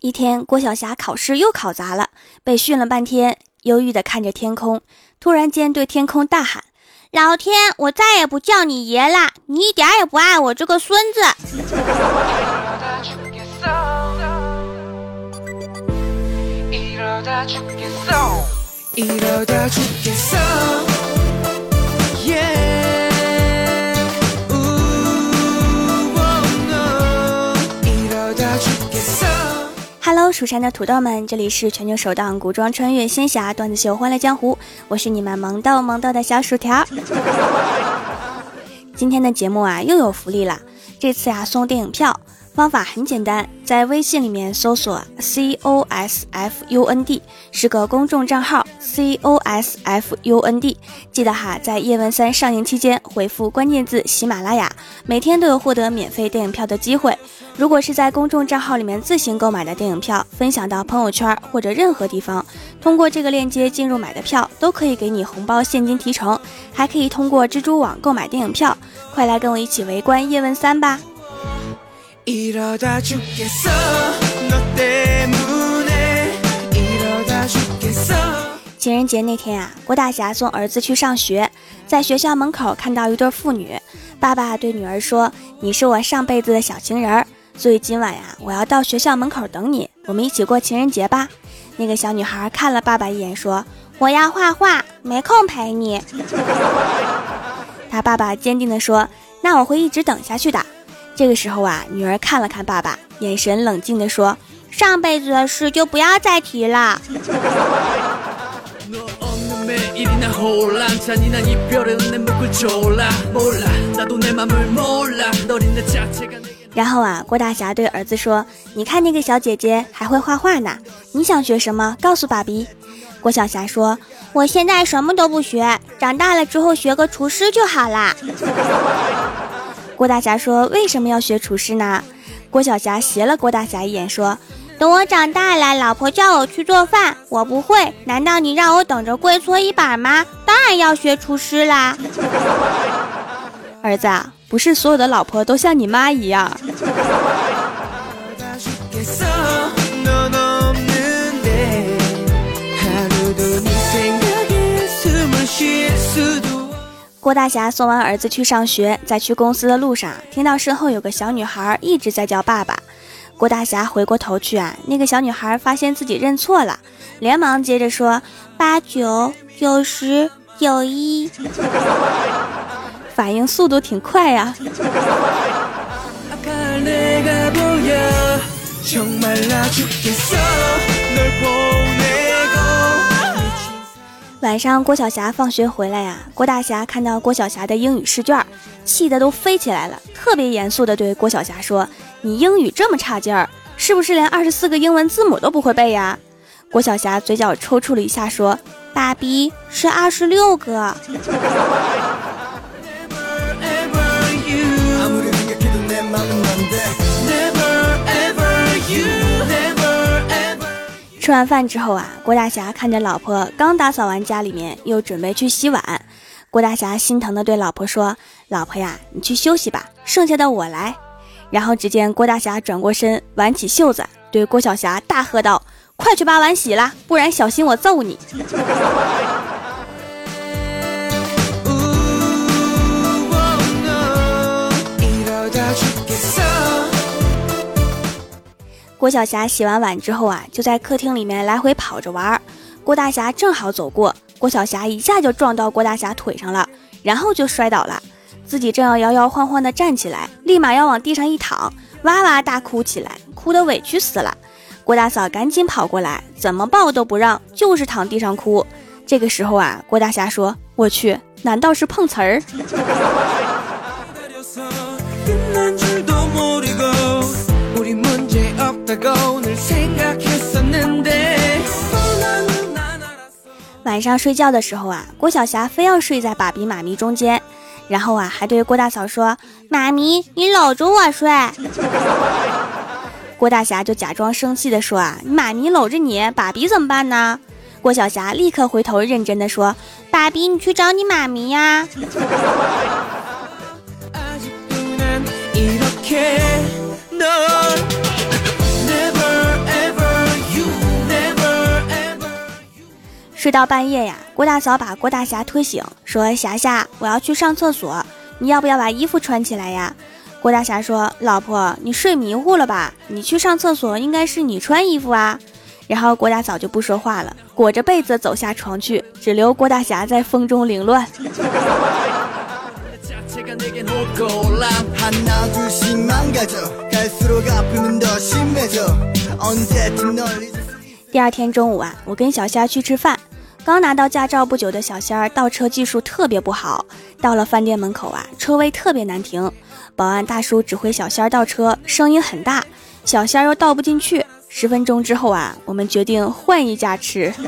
一天，郭晓霞考试又考砸了，被训了半天，忧郁的看着天空，突然间对天空大喊：“老天，我再也不叫你爷啦！你一点也不爱我这个孙子！” Hello，蜀山的土豆们，这里是全球首档古装穿越仙侠段子秀《欢乐江湖》，我是你们萌逗萌逗的小薯条。今天的节目啊，又有福利了，这次呀送电影票。方法很简单，在微信里面搜索 C O S F U N D，是个公众账号 C O S F U N D。记得哈，在叶问三上映期间回复关键字喜马拉雅，每天都有获得免费电影票的机会。如果是在公众账号里面自行购买的电影票，分享到朋友圈或者任何地方，通过这个链接进入买的票，都可以给你红包现金提成，还可以通过蜘蛛网购买电影票。快来跟我一起围观叶问三吧！情人节那天啊，郭大侠送儿子去上学，在学校门口看到一对父女，爸爸对女儿说：“你是我上辈子的小情人，所以今晚呀，我要到学校门口等你，我们一起过情人节吧。”那个小女孩看了爸爸一眼，说：“我要画画，没空陪你。”他爸爸坚定地说：“那我会一直等下去的。”这个时候啊，女儿看了看爸爸，眼神冷静地说：“上辈子的事就不要再提了。”然后啊，郭大侠对儿子说：“你看那个小姐姐还会画画呢，你想学什么？告诉爸比。”郭晓霞说：“我现在什么都不学，长大了之后学个厨师就好啦。”郭大侠说：“为什么要学厨师呢？”郭晓霞斜了郭大侠一眼说：“等我长大了，老婆叫我去做饭，我不会，难道你让我等着跪搓衣板吗？当然要学厨师啦！” 儿子，不是所有的老婆都像你妈一样。郭大侠送完儿子去上学，在去公司的路上，听到身后有个小女孩一直在叫爸爸。郭大侠回过头去啊，那个小女孩发现自己认错了，连忙接着说：“八九九十九一。”反应速度挺快呀。晚上，郭晓霞放学回来呀，郭大侠看到郭晓霞的英语试卷，气得都飞起来了，特别严肃地对郭晓霞说：“你英语这么差劲儿，是不是连二十四个英文字母都不会背呀？”郭晓霞嘴角抽搐了一下，说：“爸比是二十六个。”吃完饭之后啊，郭大侠看着老婆刚打扫完家里面，又准备去洗碗。郭大侠心疼的对老婆说：“老婆呀，你去休息吧，剩下的我来。”然后只见郭大侠转过身，挽起袖子，对郭晓霞大喝道：“快去把碗洗了，不然小心我揍你！”郭晓霞洗完碗之后啊，就在客厅里面来回跑着玩。郭大侠正好走过，郭晓霞一下就撞到郭大侠腿上了，然后就摔倒了。自己正要摇摇晃晃地站起来，立马要往地上一躺，哇哇大哭起来，哭得委屈死了。郭大嫂赶紧跑过来，怎么抱都不让，就是躺地上哭。这个时候啊，郭大侠说：“我去，难道是碰瓷儿？” 晚上睡觉的时候啊，郭晓霞非要睡在爸比妈咪中间，然后啊还对郭大嫂说：“妈咪，你搂着我睡。” 郭大侠就假装生气的说：“啊，妈咪搂着你，爸比怎么办呢？”郭晓霞立刻回头认真的说：“爸比，你去找你妈咪呀。”睡到半夜呀，郭大嫂把郭大侠推醒，说：“霞霞，我要去上厕所，你要不要把衣服穿起来呀？”郭大侠说：“老婆，你睡迷糊了吧？你去上厕所应该是你穿衣服啊。”然后郭大嫂就不说话了，裹着被子走下床去，只留郭大侠在风中凌乱。第二天中午啊，我跟小虾去吃饭，刚拿到驾照不久的小仙儿倒车技术特别不好，到了饭店门口啊，车位特别难停，保安大叔指挥小仙儿倒车，声音很大，小仙儿又倒不进去。十分钟之后啊，我们决定换一家吃。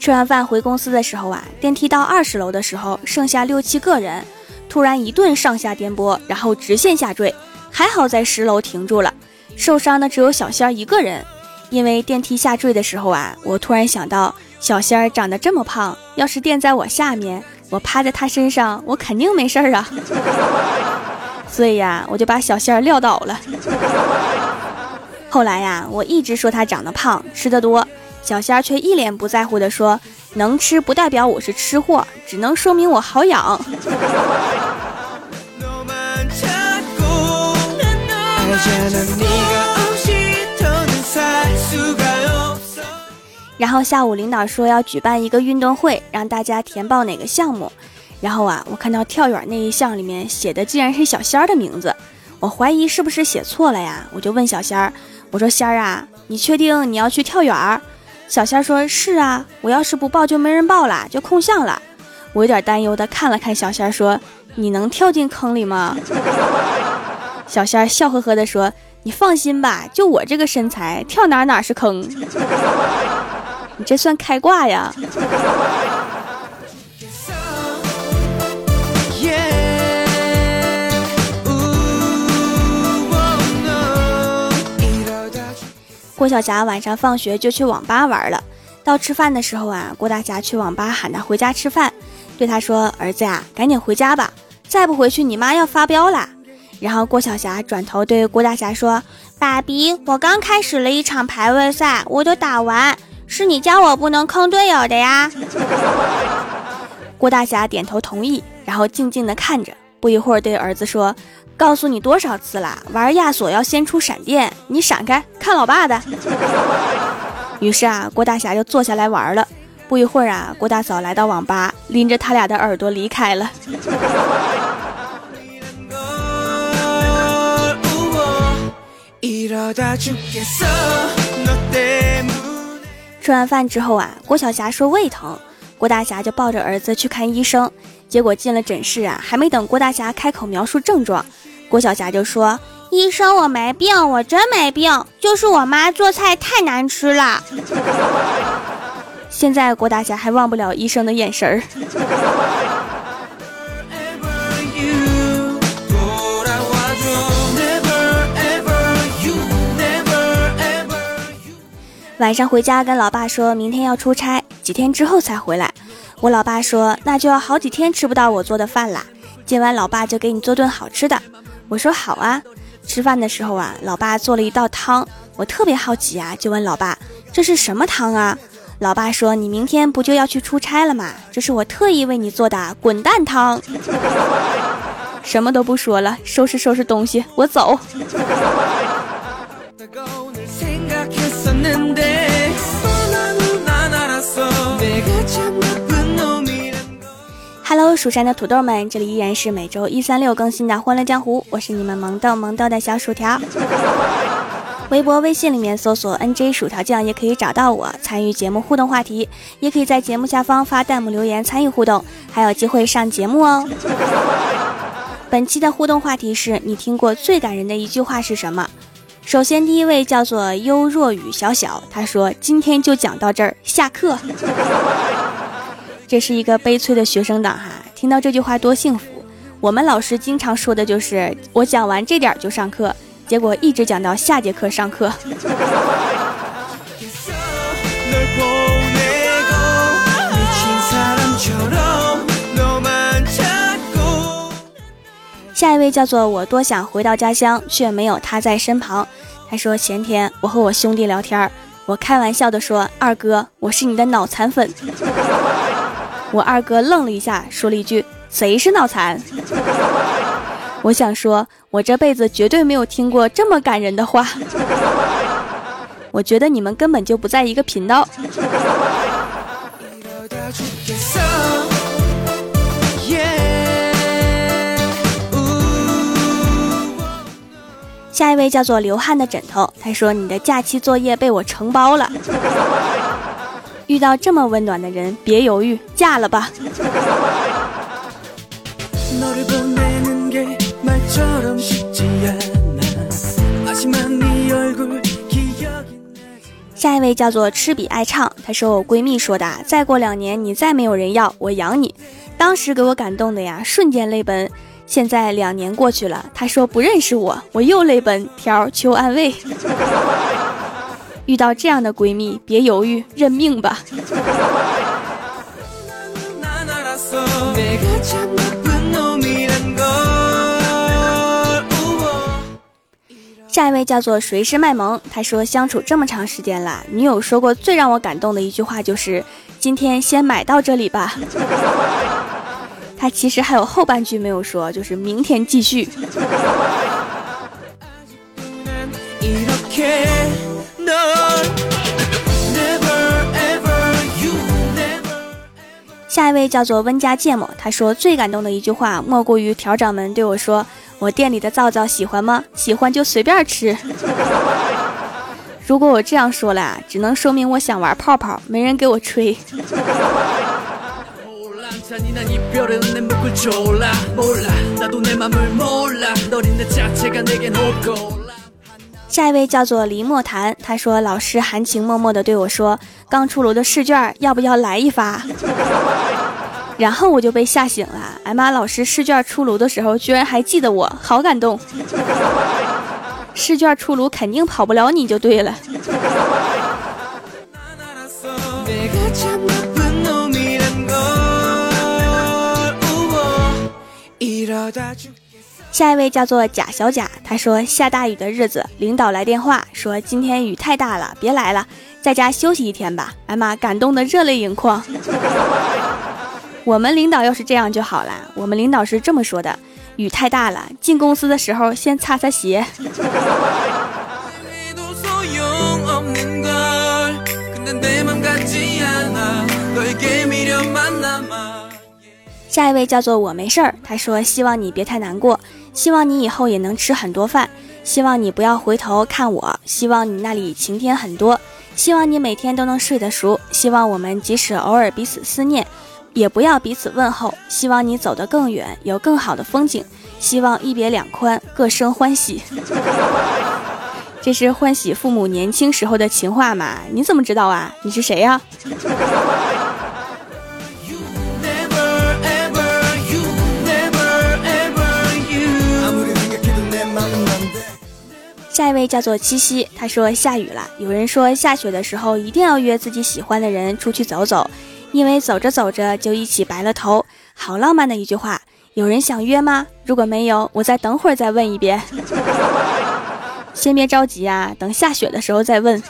吃完饭回公司的时候啊，电梯到二十楼的时候剩下六七个人，突然一顿上下颠簸，然后直线下坠，还好在十楼停住了，受伤的只有小仙儿一个人。因为电梯下坠的时候啊，我突然想到小仙儿长得这么胖，要是垫在我下面，我趴在他身上，我肯定没事儿啊。所以呀，我就把小仙儿撂倒了。后来呀，我一直说他长得胖，吃得多。小仙儿却一脸不在乎地说：“能吃不代表我是吃货，只能说明我好养。”然后下午领导说要举办一个运动会，让大家填报哪个项目。然后啊，我看到跳远那一项里面写的竟然是小仙儿的名字，我怀疑是不是写错了呀？我就问小仙儿：“我说仙儿啊，你确定你要去跳远？”小仙说：“是啊，我要是不报就没人报了，就空巷了。”我有点担忧的看了看小仙，说：“你能跳进坑里吗？” 小仙笑呵呵的说：“你放心吧，就我这个身材，跳哪哪是坑。你这算开挂呀？”郭晓霞晚上放学就去网吧玩了。到吃饭的时候啊，郭大侠去网吧喊他回家吃饭，对他说：“儿子呀，赶紧回家吧，再不回去你妈要发飙了。”然后郭晓霞转头对郭大侠说：“爸比，我刚开始了一场排位赛，我都打完，是你教我不能坑队友的呀。”郭大侠点头同意，然后静静的看着，不一会儿对儿子说。告诉你多少次了，玩亚索要先出闪电，你闪开，看老爸的。于是啊，郭大侠就坐下来玩了。不一会儿啊，郭大嫂来到网吧，拎着他俩的耳朵离开了。吃完饭之后啊，郭晓霞说胃疼，郭大侠就抱着儿子去看医生。结果进了诊室啊，还没等郭大侠开口描述症状。郭晓霞就说：“医生，我没病，我真没病，就是我妈做菜太难吃了。”现在郭大侠还忘不了医生的眼神儿。晚上回家跟老爸说明天要出差，几天之后才回来。我老爸说：“那就要好几天吃不到我做的饭啦，今晚老爸就给你做顿好吃的。”我说好啊，吃饭的时候啊，老爸做了一道汤，我特别好奇啊，就问老爸这是什么汤啊？老爸说你明天不就要去出差了吗？这是我特意为你做的滚蛋汤。什么都不说了，收拾收拾东西，我走。Hello，蜀山的土豆们，这里依然是每周一三六更新的《欢乐江湖》，我是你们萌豆萌豆的小薯条。微博、微信里面搜索 “nj 薯条酱”也可以找到我，参与节目互动话题，也可以在节目下方发弹幕留言参与互动，还有机会上节目哦。本期的互动话题是你听过最感人的一句话是什么？首先，第一位叫做优若雨小小，他说：“今天就讲到这儿，下课。”这是一个悲催的学生党哈，听到这句话多幸福。我们老师经常说的就是我讲完这点就上课，结果一直讲到下节课上课。下一位叫做我多想回到家乡，却没有他在身旁。他说前天我和我兄弟聊天，我开玩笑的说二哥，我是你的脑残粉。我二哥愣了一下，说了一句谁是脑残？我想说，我这辈子绝对没有听过这么感人的话。我觉得你们根本就不在一个频道。下一位叫做流汗的枕头，他说：“你的假期作业被我承包了。”遇到这么温暖的人，别犹豫，嫁了吧。下一位叫做吃比爱唱，她说我闺蜜说的，再过两年你再没有人要，我养你。当时给我感动的呀，瞬间泪奔。现在两年过去了，她说不认识我，我又泪奔。条求安慰。遇到这样的闺蜜，别犹豫，认命吧。下一位叫做谁是卖萌，他说相处这么长时间了，女友说过最让我感动的一句话就是今天先买到这里吧。他其实还有后半句没有说，就是明天继续。下一位叫做温家芥末，他说最感动的一句话莫过于条掌门对我说：“我店里的皂皂喜欢吗？喜欢就随便吃。”如果我这样说了，只能说明我想玩泡泡，没人给我吹。下一位叫做黎墨谈，他说老师含情脉脉的对我说：“刚出炉的试卷要不要来一发？” 然后我就被吓醒了。哎妈，老师试卷出炉的时候居然还记得我，好感动。试卷出炉肯定跑不了你就对了。下一位叫做贾小贾，他说下大雨的日子，领导来电话说今天雨太大了，别来了，在家休息一天吧。哎妈，感动的热泪盈眶。我们领导要是这样就好了。我们领导是这么说的：雨太大了，进公司的时候先擦擦鞋。下一位叫做我没事儿，他说希望你别太难过，希望你以后也能吃很多饭，希望你不要回头看我，希望你那里晴天很多，希望你每天都能睡得熟，希望我们即使偶尔彼此思念，也不要彼此问候，希望你走得更远，有更好的风景，希望一别两宽，各生欢喜。这是欢喜父母年轻时候的情话嘛？你怎么知道啊？你是谁呀？下一位叫做七夕，他说下雨了。有人说下雪的时候一定要约自己喜欢的人出去走走，因为走着走着就一起白了头，好浪漫的一句话。有人想约吗？如果没有，我再等会儿再问一遍。先别着急啊，等下雪的时候再问。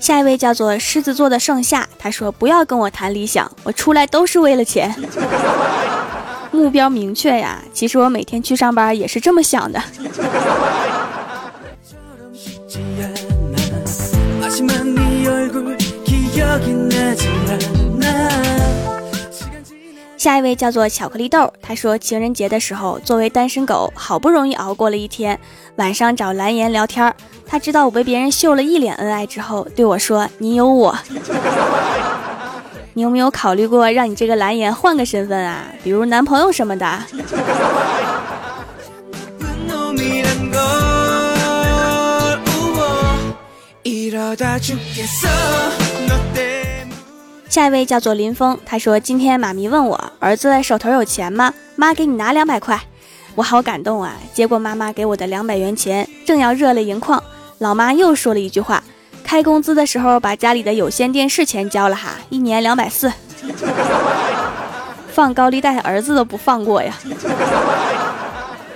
下一位叫做狮子座的盛夏，他说：“不要跟我谈理想，我出来都是为了钱，目标明确呀。其实我每天去上班也是这么想的。”下一位叫做巧克力豆，他说情人节的时候，作为单身狗，好不容易熬过了一天，晚上找蓝颜聊天他知道我被别人秀了一脸恩爱之后，对我说：“你有我，你有没有考虑过让你这个蓝颜换个身份啊？比如男朋友什么的？”下一位叫做林峰，他说：“今天妈咪问我儿子手头有钱吗？妈给你拿两百块。”我好感动啊！接过妈妈给我的两百元钱，正要热泪盈眶，老妈又说了一句话：“开工资的时候把家里的有线电视钱交了哈，一年两百四。放高利贷，儿子都不放过呀。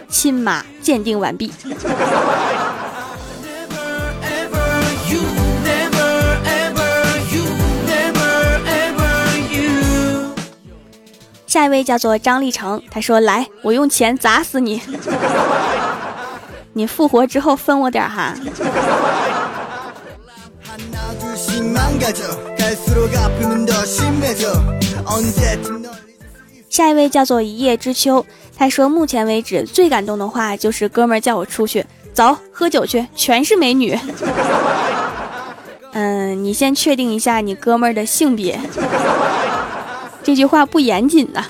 亲妈鉴定完毕。下一位叫做张立成，他说：“来，我用钱砸死你，你复活之后分我点哈。”下一位叫做一叶知秋，他说：“目前为止最感动的话就是哥们儿叫我出去走喝酒去，全是美女。”嗯，你先确定一下你哥们儿的性别。这句话不严谨呐。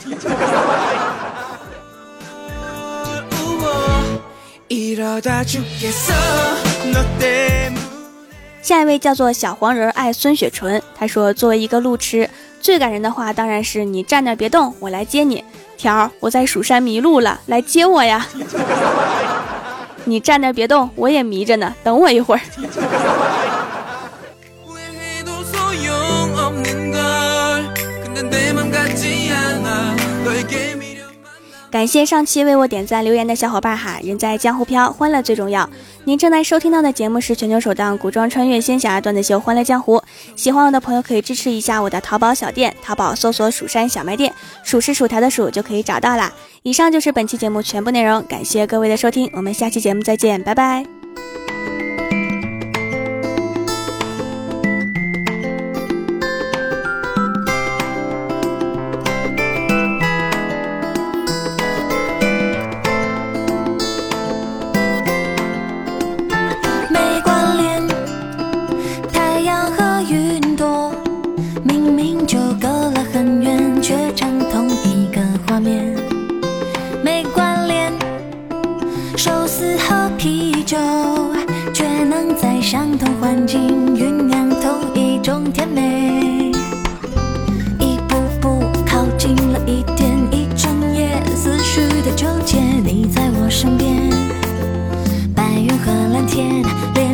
下一位叫做小黄人爱孙雪纯，他说：“作为一个路痴，最感人的话当然是你站那别动，我来接你。条儿，我在蜀山迷路了，来接我呀！你站那别动，我也迷着呢，等我一会儿。”感谢上期为我点赞留言的小伙伴哈，人在江湖飘，欢乐最重要。您正在收听到的节目是全球首档古装穿越仙侠段子秀《欢乐江湖》，喜欢我的朋友可以支持一下我的淘宝小店，淘宝搜索“蜀山小卖店”，数是薯条的数就可以找到啦。以上就是本期节目全部内容，感谢各位的收听，我们下期节目再见，拜拜。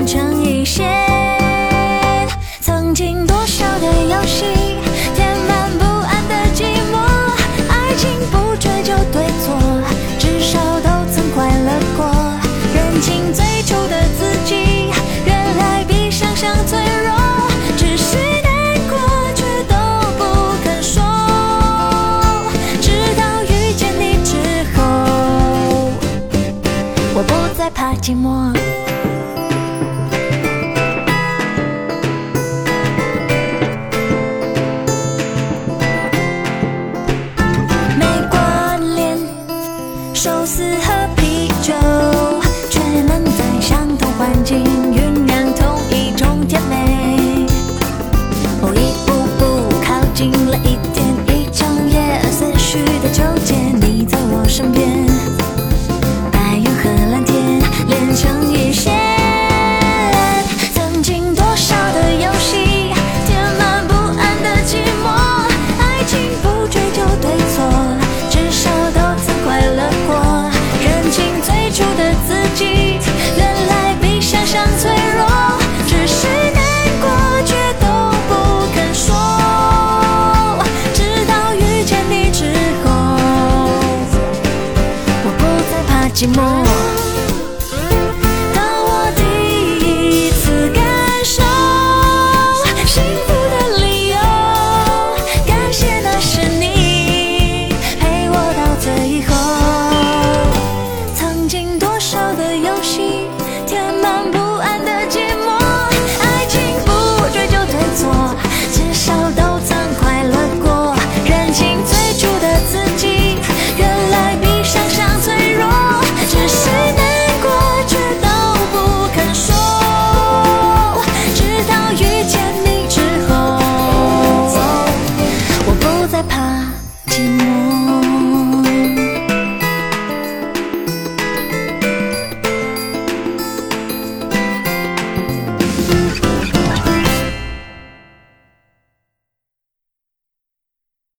长一些，曾经多少的游戏，填满不安的寂寞。爱情不追究对错，至少都曾快乐过。感情最初的自己，原来比想象脆弱，只是难过却都不肯说。直到遇见你之后，我不再怕寂寞。Digimon